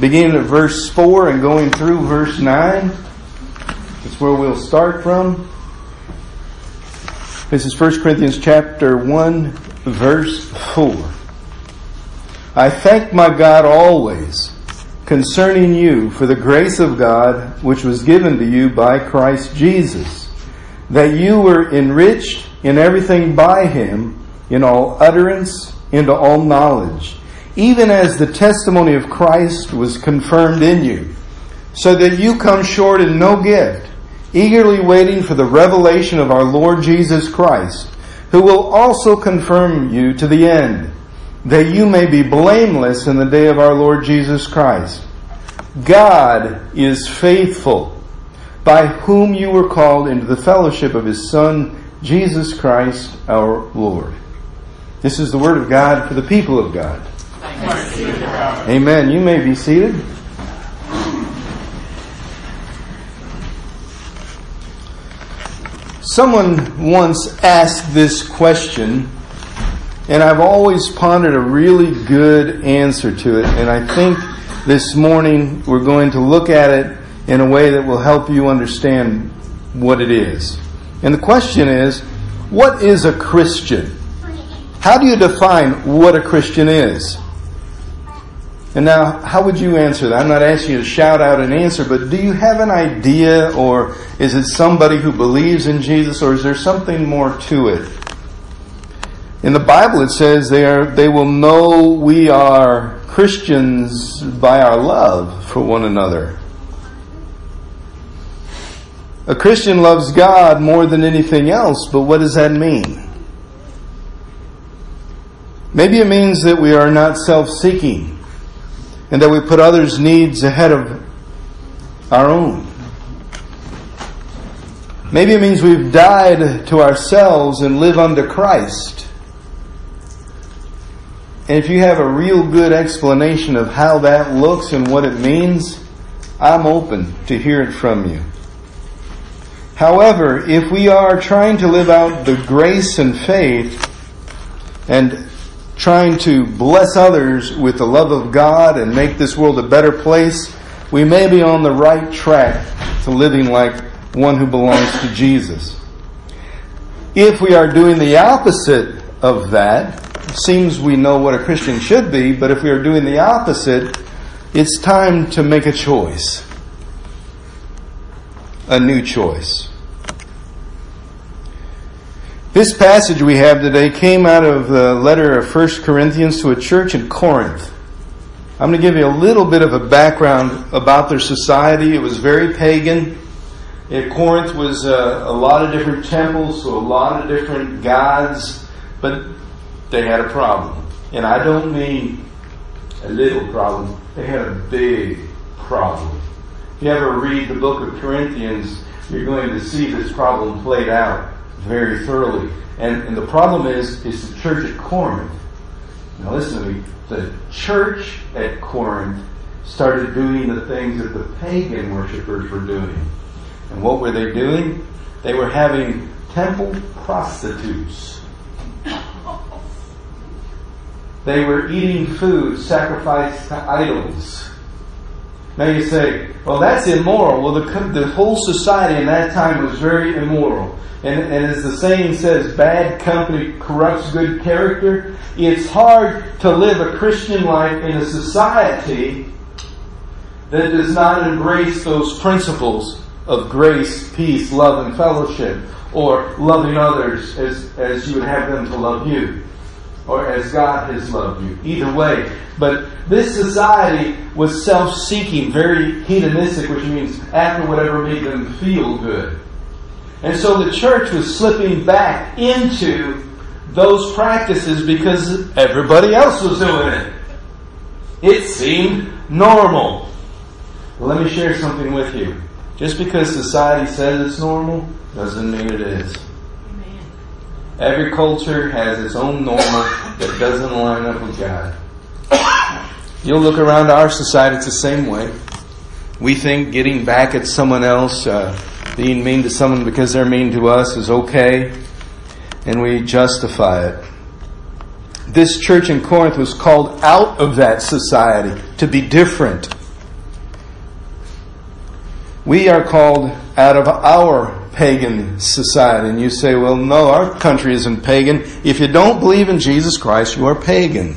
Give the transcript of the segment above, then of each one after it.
beginning at verse 4 and going through verse 9. That's where we'll start from. This is 1 Corinthians chapter 1, verse 4. I thank my God always concerning you for the grace of God which was given to you by Christ Jesus, that you were enriched in everything by him, in all utterance, into all knowledge, even as the testimony of Christ was confirmed in you, so that you come short in no gift, eagerly waiting for the revelation of our Lord Jesus Christ, who will also confirm you to the end that you may be blameless in the day of our Lord Jesus Christ. God is faithful, by whom you were called into the fellowship of his Son, Jesus Christ our Lord. This is the word of God for the people of God. Amen. You may be seated. Someone once asked this question and I've always pondered a really good answer to it. And I think this morning we're going to look at it in a way that will help you understand what it is. And the question is, what is a Christian? How do you define what a Christian is? And now, how would you answer that? I'm not asking you to shout out an answer, but do you have an idea, or is it somebody who believes in Jesus, or is there something more to it? In the Bible, it says they are they will know we are Christians by our love for one another. A Christian loves God more than anything else, but what does that mean? Maybe it means that we are not self-seeking and that we put others' needs ahead of our own. Maybe it means we've died to ourselves and live under Christ. And if you have a real good explanation of how that looks and what it means, I'm open to hear it from you. However, if we are trying to live out the grace and faith and trying to bless others with the love of God and make this world a better place, we may be on the right track to living like one who belongs to Jesus. If we are doing the opposite of that, seems we know what a Christian should be, but if we are doing the opposite, it's time to make a choice. A new choice. This passage we have today came out of the letter of 1 Corinthians to a church in Corinth. I'm going to give you a little bit of a background about their society. It was very pagan. At Corinth was a, a lot of different temples, so a lot of different gods, but they had a problem. And I don't mean a little problem, they had a big problem. If you ever read the book of Corinthians, you're going to see this problem played out very thoroughly. And, and the problem is, is the church at Corinth. Now listen to me. The church at Corinth started doing the things that the pagan worshippers were doing. And what were they doing? They were having temple prostitutes They were eating food sacrificed to idols. Now you say, well, that's immoral. Well, the, the whole society in that time was very immoral. And, and as the saying says, bad company corrupts good character. It's hard to live a Christian life in a society that does not embrace those principles of grace, peace, love, and fellowship, or loving others as, as you would have them to love you or as God has loved you. Either way. But this society was self seeking, very hedonistic, which means after whatever made them feel good. And so the church was slipping back into those practices because everybody else was doing it. It seemed normal. Well, let me share something with you. Just because society says it's normal doesn't mean it is. Every culture has its own normal that doesn't line up with God. You'll look around our society, it's the same way. We think getting back at someone else, uh, being mean to someone because they're mean to us is okay, and we justify it. This church in Corinth was called out of that society to be different. we are called out of our pagan society. And you say, well, no, our country isn't pagan. If you don't believe in Jesus Christ, you are pagan.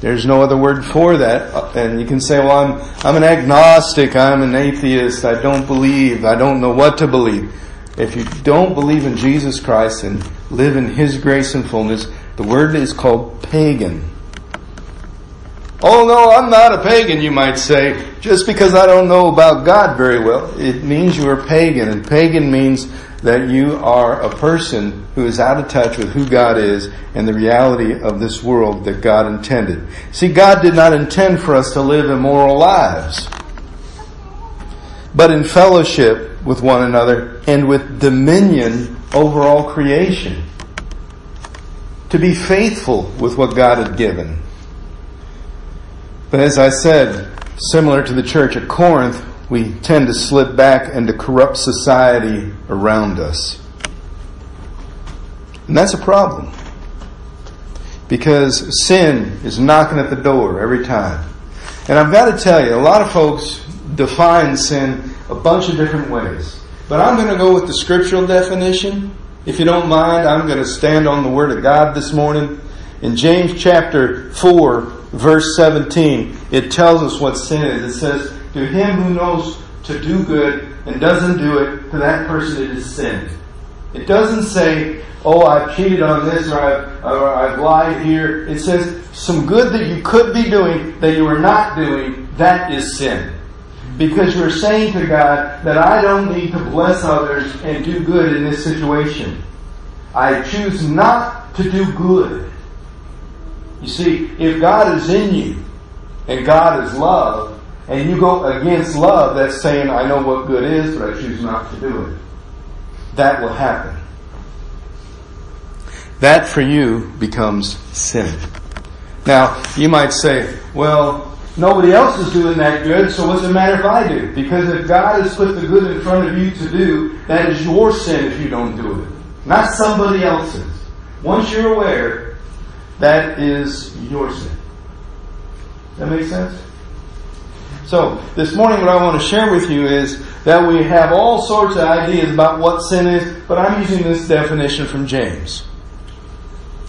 There's no other word for that. And you can say, well, I'm, I'm an agnostic. I'm an atheist. I don't believe. I don't know what to believe. If you don't believe in Jesus Christ and live in His grace and fullness, the word is called pagan. Oh no, I'm not a pagan, you might say, just because I don't know about God very well. It means you are pagan, and pagan means that you are a person who is out of touch with who God is and the reality of this world that God intended. See, God did not intend for us to live immoral lives, but in fellowship with one another and with dominion over all creation. To be faithful with what God had given. But as I said, similar to the church at Corinth, we tend to slip back into corrupt society around us. And that's a problem. Because sin is knocking at the door every time. And I've got to tell you, a lot of folks define sin a bunch of different ways. But I'm going to go with the scriptural definition. If you don't mind, I'm going to stand on the Word of God this morning. In James chapter 4, verse 17, it tells us what sin is. It says, To him who knows to do good and doesn't do it, to that person it is sin. It doesn't say, oh, I've cheated on this or I've, or I've lied here. It says, some good that you could be doing that you are not doing, that is sin. Because you're saying to God that I don't need to bless others and do good in this situation. I choose not to do good. You see, if God is in you and God is love, and you go against love, that's saying, I know what good is, but I choose not to do it. That will happen. That for you becomes sin. Now, you might say, well, nobody else is doing that good, so what's the matter if I do? Because if God has put the good in front of you to do, that is your sin if you don't do it. Not somebody else's. Once you're aware that is your sin. That makes sense? So, this morning what I want to share with you is that we have all sorts of ideas about what sin is, but I'm using this definition from James.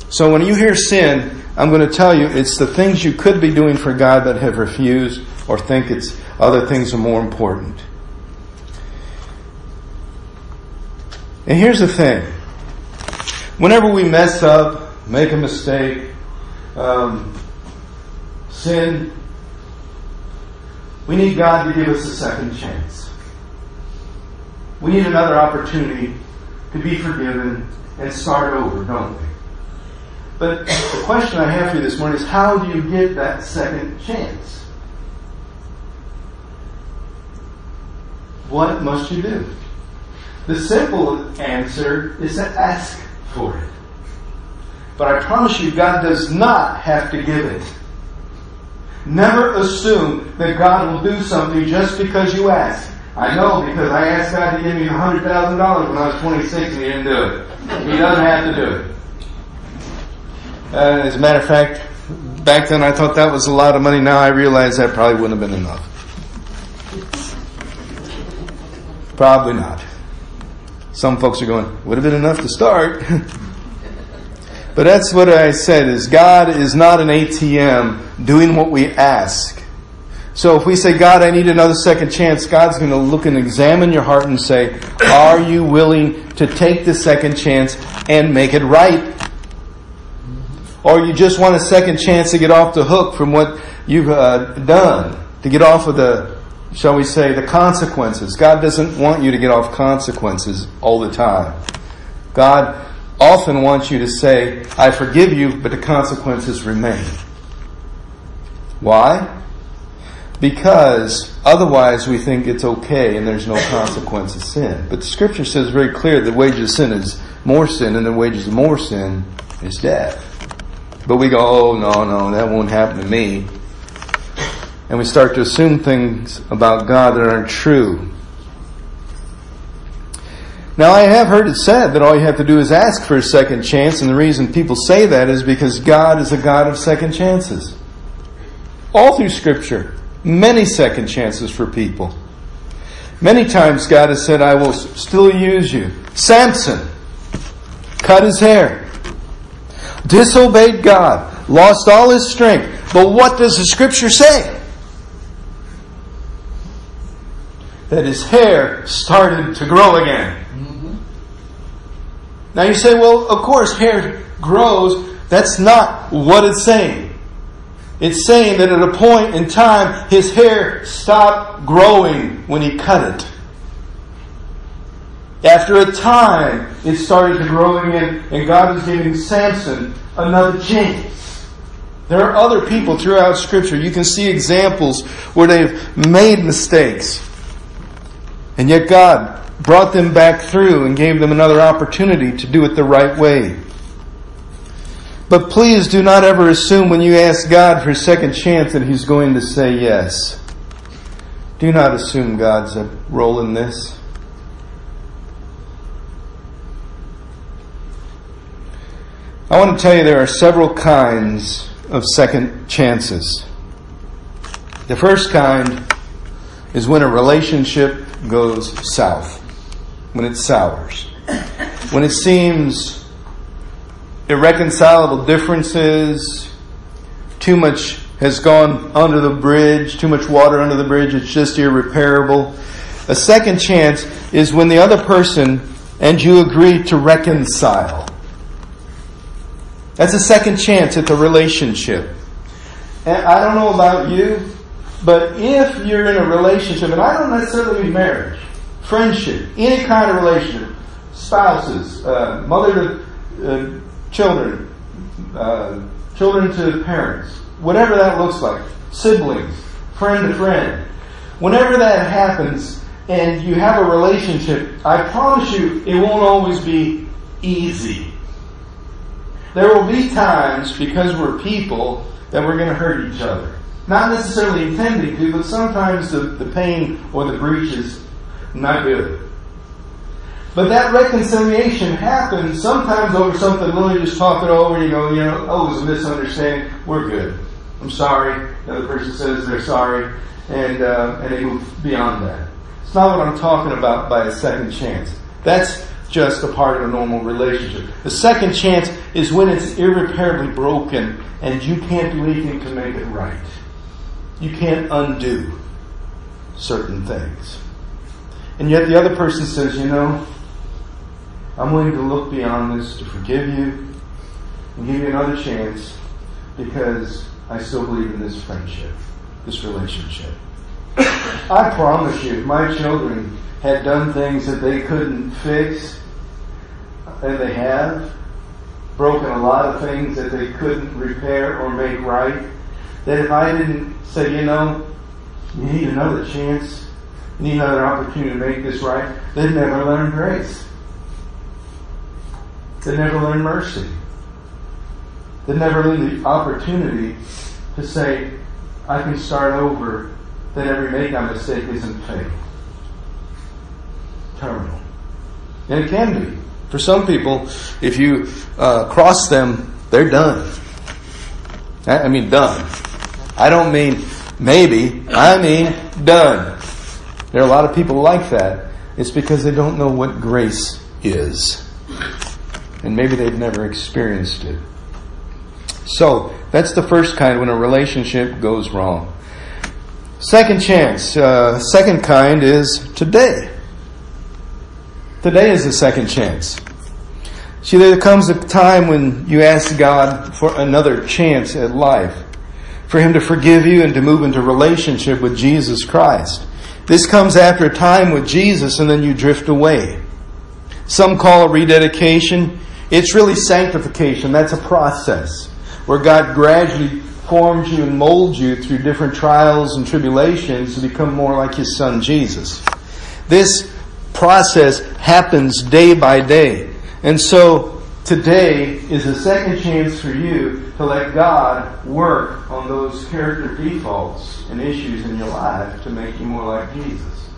So when you hear sin, I'm going to tell you it's the things you could be doing for God but have refused or think it's other things are more important. And here's the thing. Whenever we mess up, make a mistake, um, sin, we need God to give us a second chance. We need another opportunity to be forgiven and start over, don't we? But the question I have for you this morning is how do you get that second chance? What must you do? The simple answer is to ask for it. But I promise you, God does not have to give it. Never assume that God will do something just because you ask. I know because I asked God to give me $100,000 when I was 26 and He didn't do it. He doesn't have to do it. Uh, as a matter of fact, back then I thought that was a lot of money. Now I realize that probably wouldn't have been enough. Probably not. Some folks are going, would have been enough to start. But that's what I said is God is not an ATM doing what we ask. So if we say, God, I need another second chance, God's going to look and examine your heart and say, are you willing to take the second chance and make it right? Or you just want a second chance to get off the hook from what you've uh, done, to get off of the, shall we say, the consequences. God doesn't want you to get off consequences all the time. God often wants you to say, I forgive you, but the consequences remain. Why? Because otherwise we think it's okay and there's no consequence of sin. But the scripture says very clear the wages of sin is more sin and the wages of more sin is death. But we go, oh no, no, that won't happen to me. And we start to assume things about God that aren't true. Now, I have heard it said that all you have to do is ask for a second chance, and the reason people say that is because God is a God of second chances. All through Scripture, many second chances for people. Many times God has said, I will still use you. Samson cut his hair, disobeyed God, lost all his strength. But what does the scripture say? That his hair started to grow again. Now you say, well, of course, hair grows. That's not what it's saying. It's saying that at a point in time, his hair stopped growing when he cut it. After a time, it started to grow again, and God is giving Samson another chance. There are other people throughout Scripture. You can see examples where they've made mistakes. And yet God brought them back through and gave them another opportunity to do it the right way. But please do not ever assume when you ask God for a second chance that He's going to say yes. Do not assume God's a role in this. I want to tell you there are several kinds of second chances. The first kind is when a relationship goes south, when it sours, when it seems irreconcilable differences, too much has gone under the bridge, too much water under the bridge, it's just irreparable. A second chance is when the other person and you agree to reconcile. That's a second chance at the relationship. And I don't know about you, but if you're in a relationship, and I don't necessarily mean marriage, friendship, any kind of relationship, spouses, uh, mother to uh, children, uh, children to parents, whatever that looks like, siblings, friend to friend, whenever that happens and you have a relationship, I promise you it won't always be easy. There will be times, because we're people, that we're going to hurt each other. Not necessarily intending to, but sometimes the, the pain or the breach is not good. But that reconciliation happens sometimes over something you just talk it over and you go, you know, oh, it was a misunderstanding. We're good. I'm sorry. The other person says they're sorry, and, uh, and they move beyond that. It's not what I'm talking about by a second chance. That's just a part of a normal relationship. The second chance is when it's irreparably broken and you can't do anything to make it right. You can't undo certain things. And yet the other person says, you know, I'm willing to look beyond this to forgive you and give you another chance because I still believe in this friendship, this relationship. I promise you, if my children had done things that they couldn't fix, and they have broken a lot of things that they couldn't repair or make right. That if I didn't say, you know, you need another chance, need another opportunity to make this right, they'd never learn grace. They'd never learn mercy. They'd never learn the opportunity to say, I can start over, that every make a mistake isn't fatal. Terminal. And it can be. For some people, if you uh, cross them, they're done. I mean, done. I don't mean maybe, I mean done. There are a lot of people like that. It's because they don't know what grace is. And maybe they've never experienced it. So, that's the first kind when a relationship goes wrong. Second chance, uh, second kind is today. Today is the second chance. See, there comes a time when you ask God for another chance at life, for Him to forgive you and to move into relationship with Jesus Christ. This comes after a time with Jesus and then you drift away. Some call it rededication. It's really sanctification. That's a process where God gradually forms you and molds you through different trials and tribulations to become more like His Son Jesus. This process happens day by day. And so today is a second chance for you to let God work on those character defaults and issues in your life to make you more like Jesus.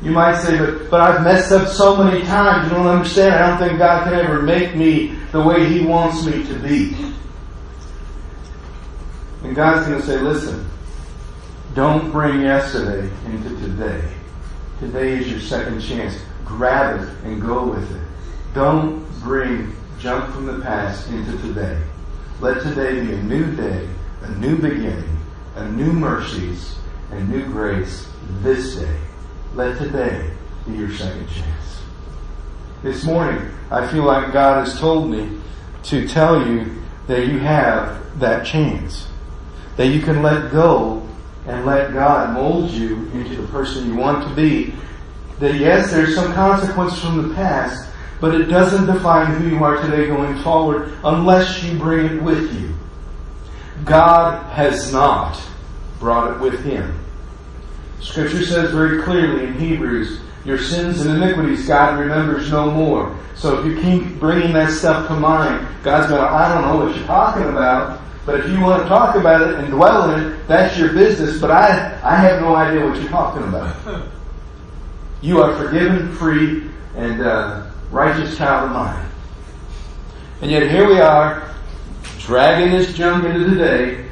You might say, but, but I've messed up so many times, you don't understand. I don't think God can ever make me the way He wants me to be. And God's going to say, listen, don't bring yesterday into today. Today is your second chance. Grab it and go with it. Don't bring junk from the past into today. Let today be a new day, a new beginning, a new mercies, and new grace this day. Let today be your second chance. This morning, I feel like God has told me to tell you that you have that chance. That you can let go and let God mold you into the person you want to be. That yes, there's some consequence from the past, but it doesn't define who you are today going forward unless you bring it with you. God has not brought it with Him. Scripture says very clearly in Hebrews, your sins and iniquities God remembers no more. So if you keep bringing that stuff to mind, God's going, I don't know what you're talking about, but if you want to talk about it and dwell in it, that's your business, but I, I have no idea what you're talking about. You are forgiven, free, and uh, righteous child of mine. And yet here we are, dragging this junk into the day,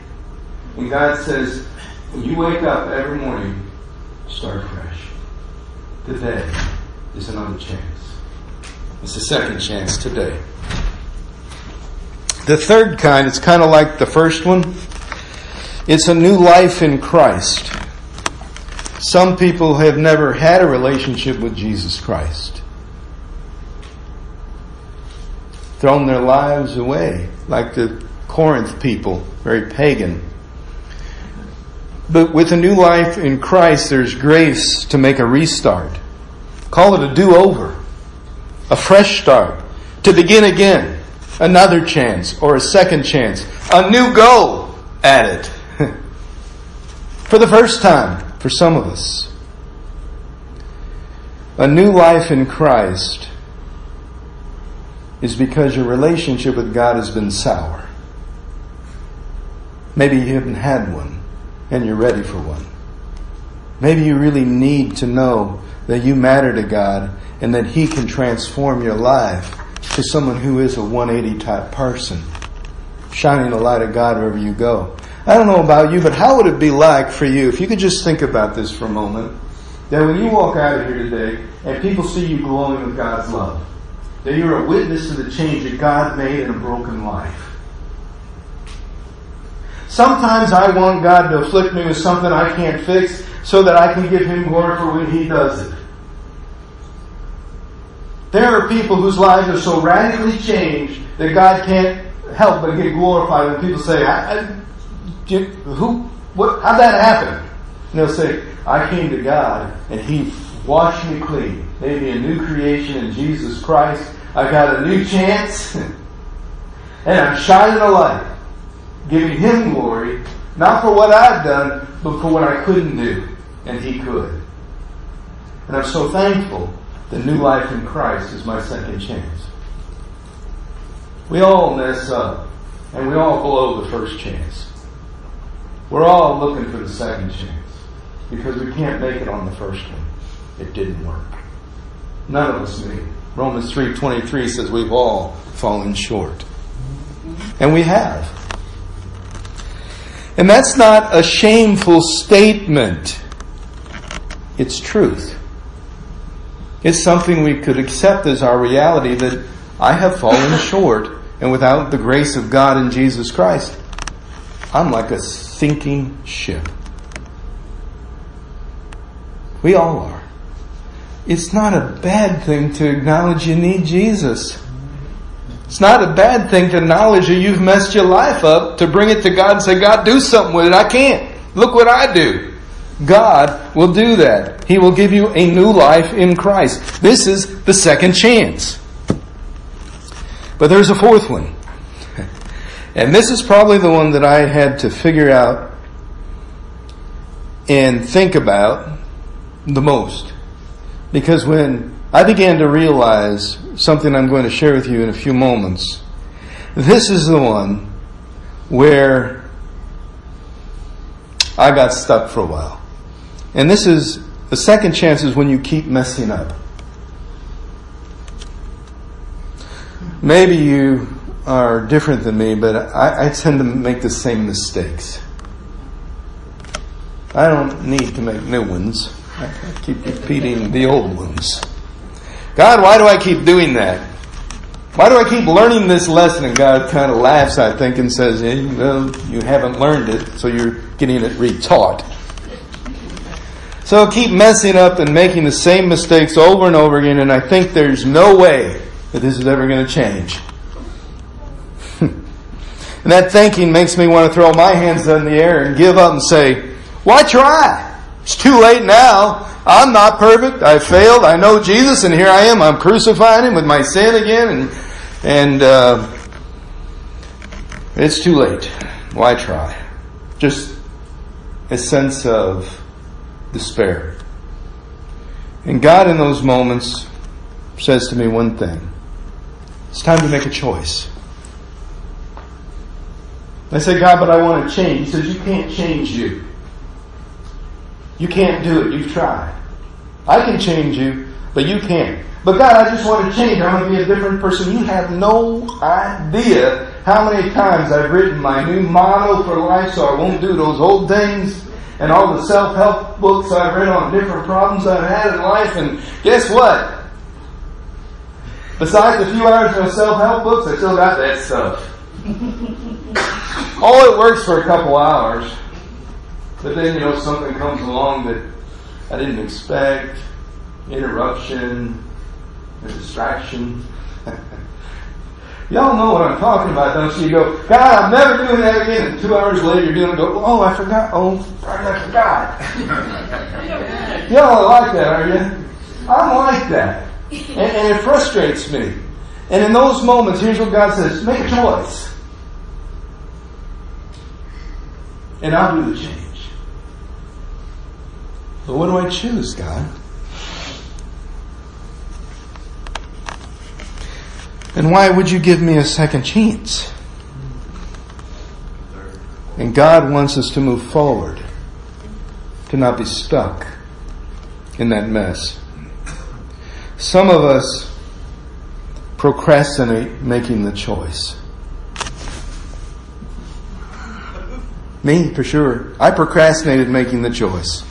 and God says, when you wake up every morning, start fresh. Today is another chance. It's a second chance today. The third kind, it's kind of like the first one. It's a new life in Christ. Some people have never had a relationship with Jesus Christ. Thrown their lives away, like the Corinth people, very pagan. But with a new life in Christ, there's grace to make a restart. Call it a do over, a fresh start, to begin again, another chance or a second chance, a new go at it. for the first time for some of us. A new life in Christ is because your relationship with God has been sour. Maybe you haven't had one and you're ready for one. Maybe you really need to know that you matter to God and that He can transform your life to someone who is a 180 type person, shining the light of God wherever you go. I don't know about you, but how would it be like for you if you could just think about this for a moment? That when you walk out of here today and people see you glowing with God's love, that you're a witness to the change that God made in a broken life. Sometimes I want God to afflict me with something I can't fix so that I can give Him glory for when He does it. There are people whose lives are so radically changed that God can't help but get glorified when people say, I, I, who, what, how'd that happen? And they'll say, I came to God and He washed me clean, made me a new creation in Jesus Christ. I got a new chance and I'm shining a light giving Him glory, not for what I've done, but for what I couldn't do, and He could. And I'm so thankful the new life in Christ is my second chance. We all mess up, and we all blow the first chance. We're all looking for the second chance because we can't make it on the first one. It didn't work. None of us made Romans 3.23 says we've all fallen short. And we have. And that's not a shameful statement. It's truth. It's something we could accept as our reality that I have fallen short, and without the grace of God in Jesus Christ, I'm like a sinking ship. We all are. It's not a bad thing to acknowledge you need Jesus. It's not a bad thing to acknowledge that you've messed your life up, to bring it to God and say, God, do something with it. I can't. Look what I do. God will do that. He will give you a new life in Christ. This is the second chance. But there's a fourth one. And this is probably the one that I had to figure out and think about the most. Because when I began to realize something I'm going to share with you in a few moments. This is the one where I got stuck for a while. And this is the second chance is when you keep messing up. Maybe you are different than me, but I, I tend to make the same mistakes. I don't need to make new ones. I keep repeating the old ones. God, why do I keep doing that? Why do I keep learning this lesson? And God kind of laughs, I think, and says, hey, well, you haven't learned it, so you're getting it retaught. So keep messing up and making the same mistakes over and over again, and I think there's no way that this is ever going to change. and that thinking makes me want to throw my hands in the air and give up and say, why try? It's too late now. I'm not perfect. I failed. I know Jesus, and here I am. I'm crucifying him with my sin again, and and uh, it's too late. Why try? Just a sense of despair. And God, in those moments, says to me one thing: It's time to make a choice. I say, God, but I want to change. He says, You can't change you. You can't do it. You've tried. I can change you, but you can't. But God, I just want to change. I want to be a different person. You have no idea how many times I've written my new motto for life so I won't do those old things and all the self-help books I've read on different problems I've had in life. And guess what? Besides a few hours of self-help books, I still got that stuff. oh, it works for a couple hours. But then, you know, something comes along that I didn't expect, interruption, a distraction. Y'all know what I'm talking about, don't you? You go, God, I'm never doing that again. And two hours later, you're doing it. Go, oh, I forgot. Oh, I forgot. Y'all like that, are you? I'm like that, and, and it frustrates me. And in those moments, here's what God says: Make a choice, and I'll do the change. But what do I choose, God? And why would you give me a second chance? And God wants us to move forward, to not be stuck in that mess. Some of us procrastinate making the choice. Me, for sure. I procrastinated making the choice.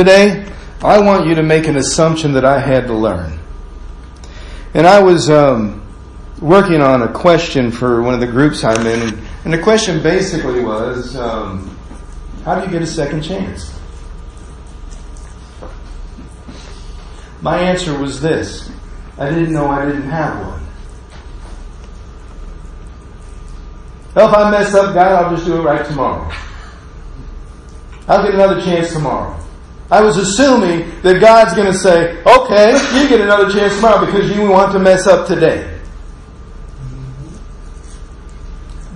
Today, I want you to make an assumption that I had to learn. And I was um, working on a question for one of the groups I'm in, and, the question basically was um, how do you get a second chance? My answer was this I didn't know I didn't have one. Well, if I mess up, God, I'll just do it right tomorrow. I'll get another chance tomorrow. I was assuming that God's going to say, okay, you get another chance tomorrow because you want to mess up today.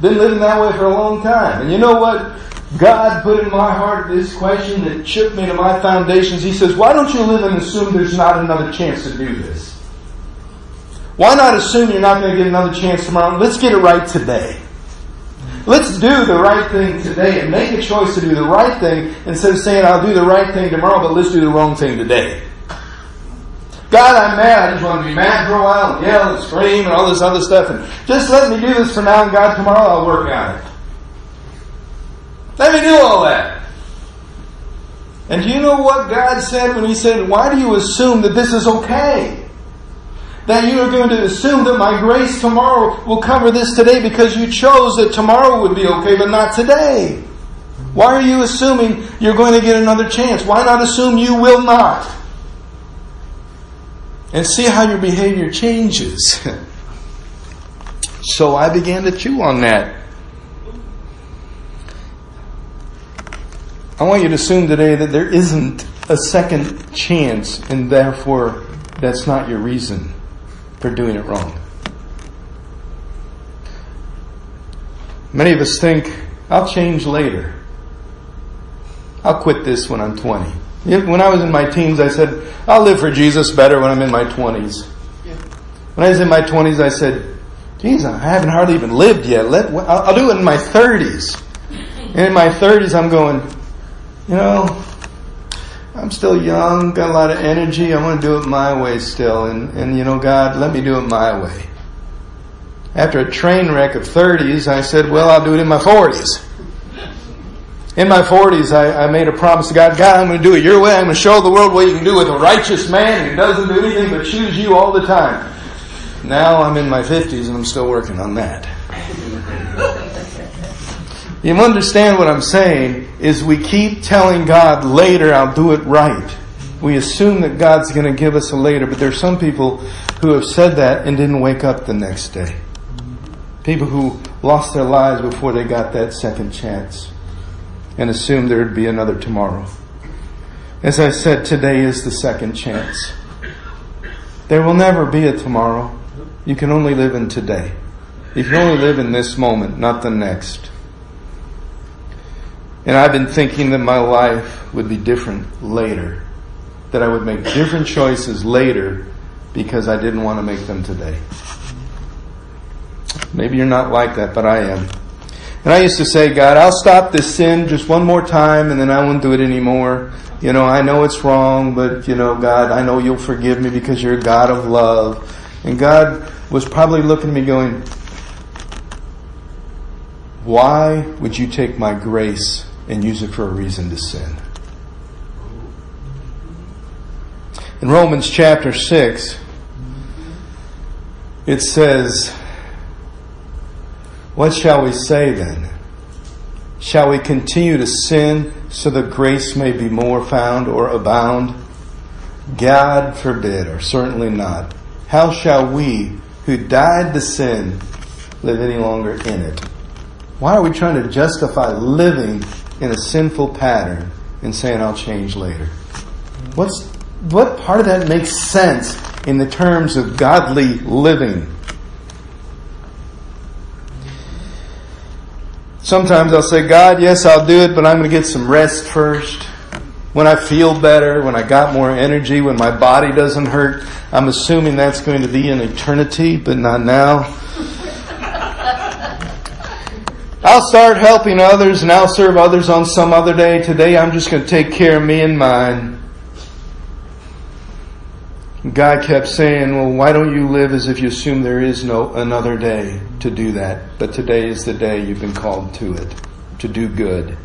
Been living that way for a long time. And you know what? God put in my heart this question that shook me to my foundations. He says, why don't you live and assume there's not another chance to do this? Why not assume you're not going to get another chance tomorrow? Let's get it right today. Let's do the right thing today and make a choice to do the right thing instead of saying, I'll do the right thing tomorrow, but let's do the wrong thing today. God, I'm mad. I just want to be mad for a while and yell and scream and all this other stuff. And just let me do this for now, and God, tomorrow I'll work on it. Let me do all that. And do you know what God said when He said, Why do you assume that this is okay? That you are going to assume that my grace tomorrow will cover this today because you chose that tomorrow would be okay, but not today. Why are you assuming you're going to get another chance? Why not assume you will not? And see how your behavior changes. so I began to chew on that. I want you to assume today that there isn't a second chance, and therefore that's not your reason for doing it wrong. Many of us think, I'll change later. I'll quit this when I'm 20. When I was in my teens, I said, I'll live for Jesus better when I'm in my 20s. When I was in my 20s, I said, geez, I haven't hardly even lived yet. Let, I'll do it in my 30s. And in my 30s, I'm going, you know, I'm still young, got a lot of energy. I want to do it my way still. And, and you know, God, let me do it my way. After a train wreck of 30s, I said, well, I'll do it in my 40s. In my 40s, I, I made a promise to God, God, I'm going to do it your way. I'm going to show the world what you can do with a righteous man who doesn't do anything but choose you all the time. Now I'm in my 50s and I'm still working on that. You understand what I'm saying is we keep telling God later I'll do it right. We assume that God's going to give us a later, but there's some people who have said that and didn't wake up the next day. People who lost their lives before they got that second chance and assumed there would be another tomorrow. As I said, today is the second chance. There will never be a tomorrow. You can only live in today. You can only live in this moment, not the next. And I've been thinking that my life would be different later. That I would make different choices later because I didn't want to make them today. Maybe you're not like that, but I am. And I used to say, God, I'll stop this sin just one more time and then I won't do it anymore. You know, I know it's wrong, but you know, God, I know you'll forgive me because you're a God of love. And God was probably looking at me going, why would you take my grace and use it for a reason to sin? In Romans chapter 6, it says, what shall we say then? Shall we continue to sin so that grace may be more found or abound? God forbid, or certainly not. How shall we, who died to sin, live any longer in it? Why are we trying to justify living in a sinful pattern and saying I'll change later? What's, what part of that makes sense in the terms of godly living? Sometimes I'll say, God, yes, I'll do it, but I'm going to get some rest first. When I feel better, when I got more energy, when my body doesn't hurt, I'm assuming that's going to be in eternity, but not now. I'll start helping others and I'll serve others on some other day. Today I'm just going to take care of me and mine. God kept saying, well, why don't you live as if you assume there is no another day to do that? But today is the day you've been called to it, to do good.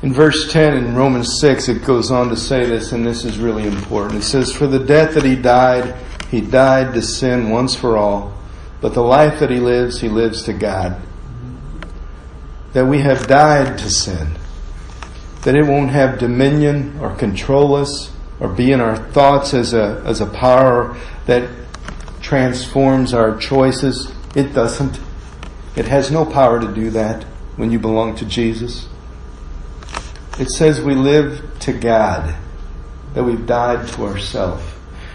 In verse 10 in Romans 6, it goes on to say this, and this is really important. It says, For the death that he died, he died to sin once for all, but the life that he lives, he lives to God. That we have died to sin that it won't have dominion or control us or be in our thoughts as a, as a power that transforms our choices. It doesn't. It has no power to do that when you belong to Jesus. It says we live to God, that we've died to ourselves.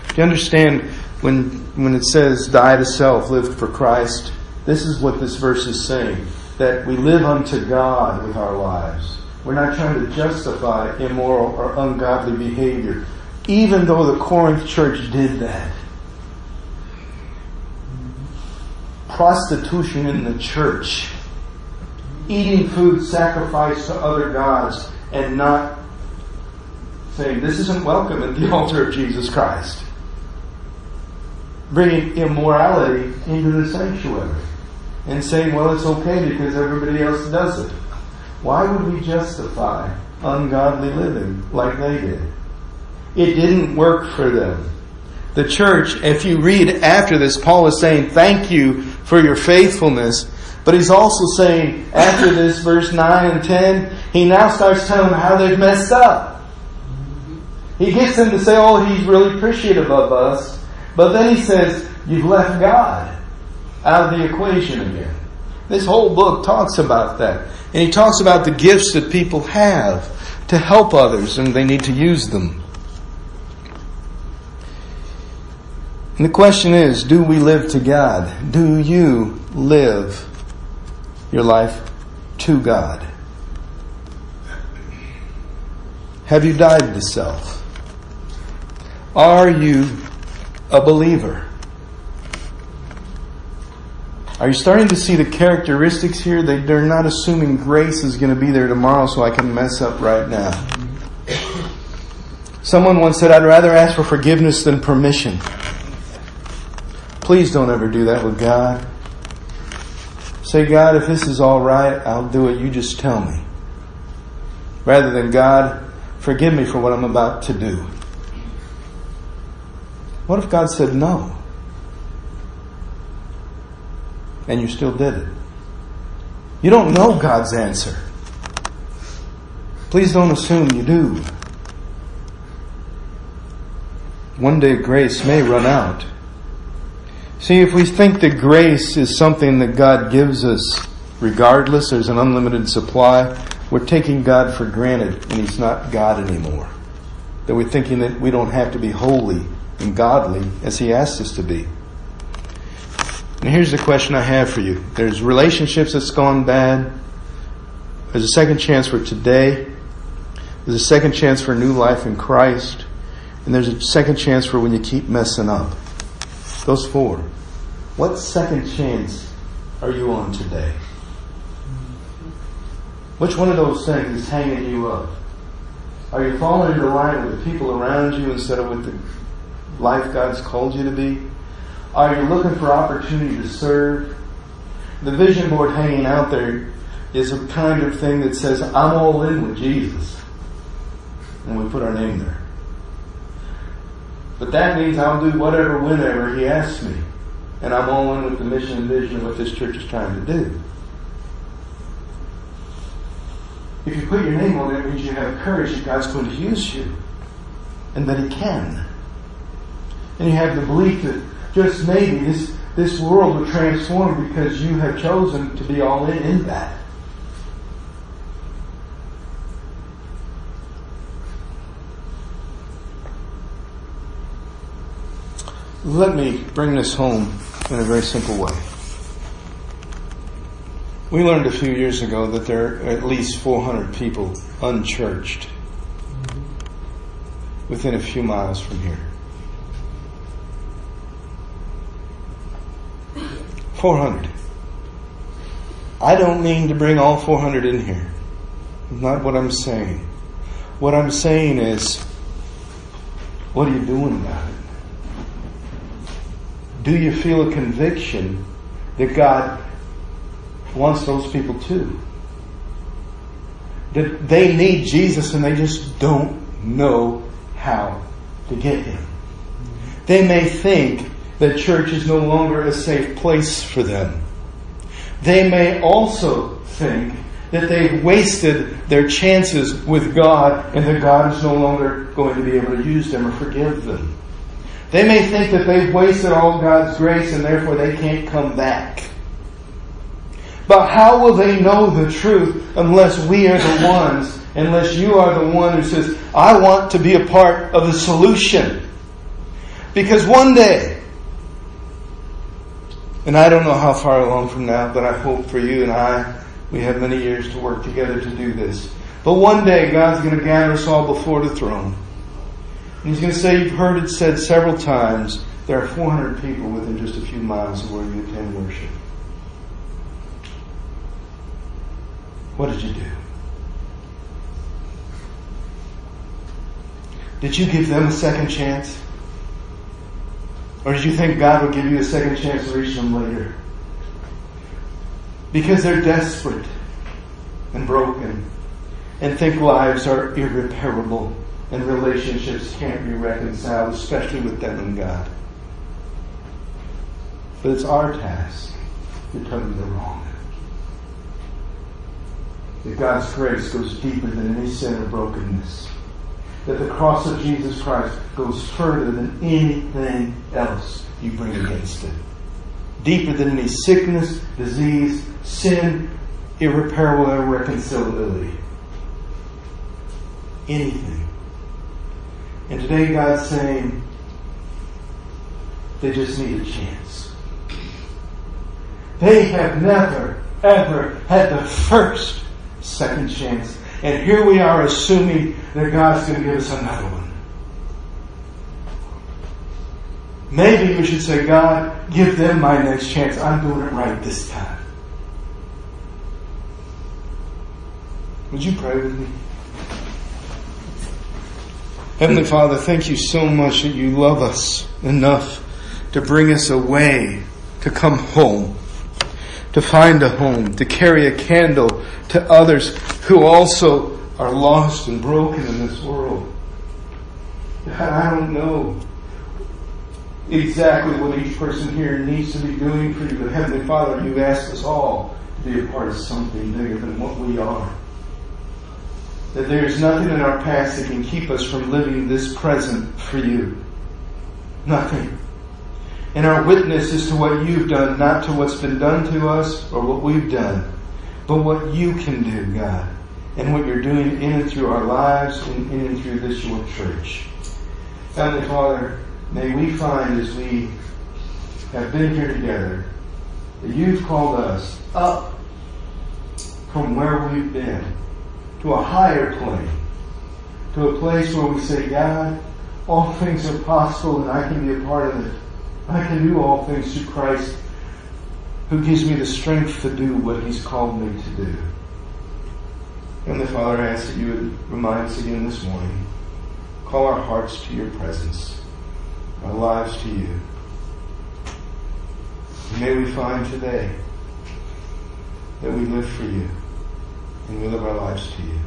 Do you understand when, when it says die to self, live for Christ? This is what this verse is saying. That we live unto God with our lives. We're not trying to justify immoral or ungodly behavior, even though the Corinth church did that. Prostitution in the church, eating food sacrificed to other gods, and not saying, This isn't welcome at the altar of Jesus Christ. Bringing immorality into the sanctuary and saying, Well, it's okay because everybody else does it. Why would we justify ungodly living like they did? It didn't work for them. The church, if you read after this, Paul is saying, Thank you for your faithfulness. But he's also saying, after this, verse 9 and 10, he now starts telling them how they've messed up. He gets them to say, Oh, he's really appreciative of us. But then he says, You've left God out of the equation again. This whole book talks about that. And he talks about the gifts that people have to help others and they need to use them. And the question is, do we live to God? Do you live your life to God? Have you died to self? Are you a believer? Are you starting to see the characteristics here? They, they're not assuming grace is going to be there tomorrow so I can mess up right now. Someone once said, I'd rather ask for forgiveness than permission. Please don't ever do that with God. Say, God, if this is all right, I'll do it. You just tell me. Rather than, God, forgive me for what I'm about to do. What if God said no? And you still did it. You don't know God's answer. Please don't assume you do. One day grace may run out. See, if we think that grace is something that God gives us regardless, there's an unlimited supply, we're taking God for granted and He's not God anymore. That we're thinking that we don't have to be holy and godly as He asks us to be. And here's the question I have for you. There's relationships that's gone bad. There's a second chance for today. There's a second chance for new life in Christ. And there's a second chance for when you keep messing up. Those four. What second chance are you on today? Which one of those things is hanging you up? Are you falling into line with the people around you instead of with the life God's called you to be? Are you looking for opportunity to serve? The vision board hanging out there is a kind of thing that says, I'm all in with Jesus. And we put our name there. But that means I'll do whatever, whenever He asks me. And I'm all in with the mission and vision of what this church is trying to do. If you put your name on it, it means you have courage that God's going to use you. And that He can. And you have the belief that just maybe this, this world will transform because you have chosen to be all in in that. Let me bring this home in a very simple way. We learned a few years ago that there are at least 400 people unchurched within a few miles from here. 400. I don't mean to bring all 400 in here. Not what I'm saying. What I'm saying is, what are you doing about it? Do you feel a conviction that God wants those people too? That they need Jesus and they just don't know how to get Him. They may think that church is no longer a safe place for them. They may also think that they've wasted their chances with God and that God is no longer going to be able to use them or forgive them. They may think that they've wasted all God's grace and therefore they can't come back. But how will they know the truth unless we are the ones, unless you are the one who says, I want to be a part of the solution? Because one day, and I don't know how far along from now, but I hope for you and I, we have many years to work together to do this. But one day, God's going to gather us all before the throne. And He's going to say, You've heard it said several times, there are 400 people within just a few miles of where you attend worship. What did you do? Did you give them a second chance? Or do you think God will give you a second chance to reach them later? Because they're desperate and broken and think lives are irreparable and relationships can't be reconciled, especially with them and God. But it's our task to tell them they're wrong. That God's grace goes deeper than any sin or brokenness that the cross of Jesus Christ goes further than anything else you bring against it. Deeper than any sickness, disease, sin, irreparable irreconcilability. Anything. And today God's saying they just need a chance. They have never, ever had the first second chance and here we are assuming that God's going to give us another one. Maybe we should say, God, give them my next chance. I'm doing it right this time. Would you pray with me? Heavenly Father, thank you so much that you love us enough to bring us away to come home. To find a home, to carry a candle to others who also are lost and broken in this world. I don't know exactly what each person here needs to be doing for you, but Heavenly Father, you've asked us all to be a part of something bigger than what we are. That there is nothing in our past that can keep us from living this present for you. Nothing. And our witness is to what you've done, not to what's been done to us or what we've done, but what you can do, God, and what you're doing in and through our lives and in and through this your church. Heavenly Father, may we find as we have been here together that you've called us up from where we've been to a higher plane, to a place where we say, God, all things are possible and I can be a part of it. I can do all things through Christ who gives me the strength to do what He's called me to do. And the Father, I ask that you would remind us again this morning. Call our hearts to your presence, our lives to you. And may we find today that we live for you and we live our lives to you.